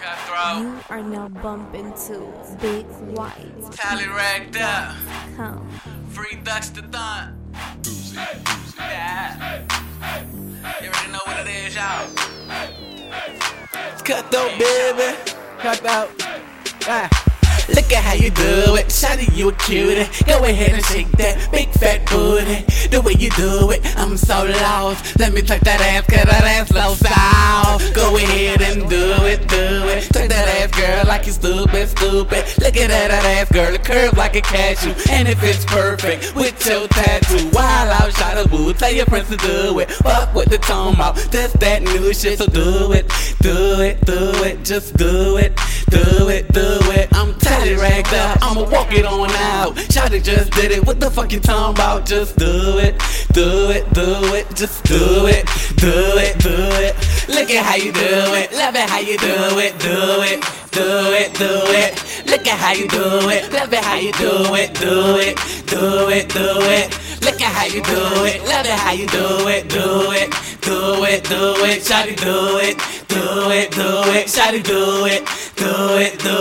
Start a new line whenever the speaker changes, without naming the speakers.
Cutthroat.
You are now bumping to Big White.
Tally racked up.
Come.
Free Dutch the Thun. Yeah. You already know what it is, y'all.
Cutthroat, baby. Cutthroat. Ah. Look at how you do it, shawty, you a cutie. Go ahead and shake that big fat booty. The way you do it, I'm so lost. Let me touch that ass, cause that ass so soft. Like you stupid, stupid. Look at that, that ass, girl, it curves like a cashew. And it fits perfect with your tattoo. Wild out, shot a boo, tell your friends to do it. Fuck with the tone out, that's that new shit, so do it, do it, do it, just do it, do it, do it. I'm tatted ragged up, I'ma walk it on out. Shotty just did it, what the fuck you talking about? Just do it, do it, do it, just do it, do it, do it. Look at how you do it, love it how you do it, do it, do it, do it. Look at how you do it, love it how you do it, do it, do it, do it. Look at how you do it, love it how you do it, do it, do it, do it. Shotty do it, do it, do it. Shotty do it, do it, do it.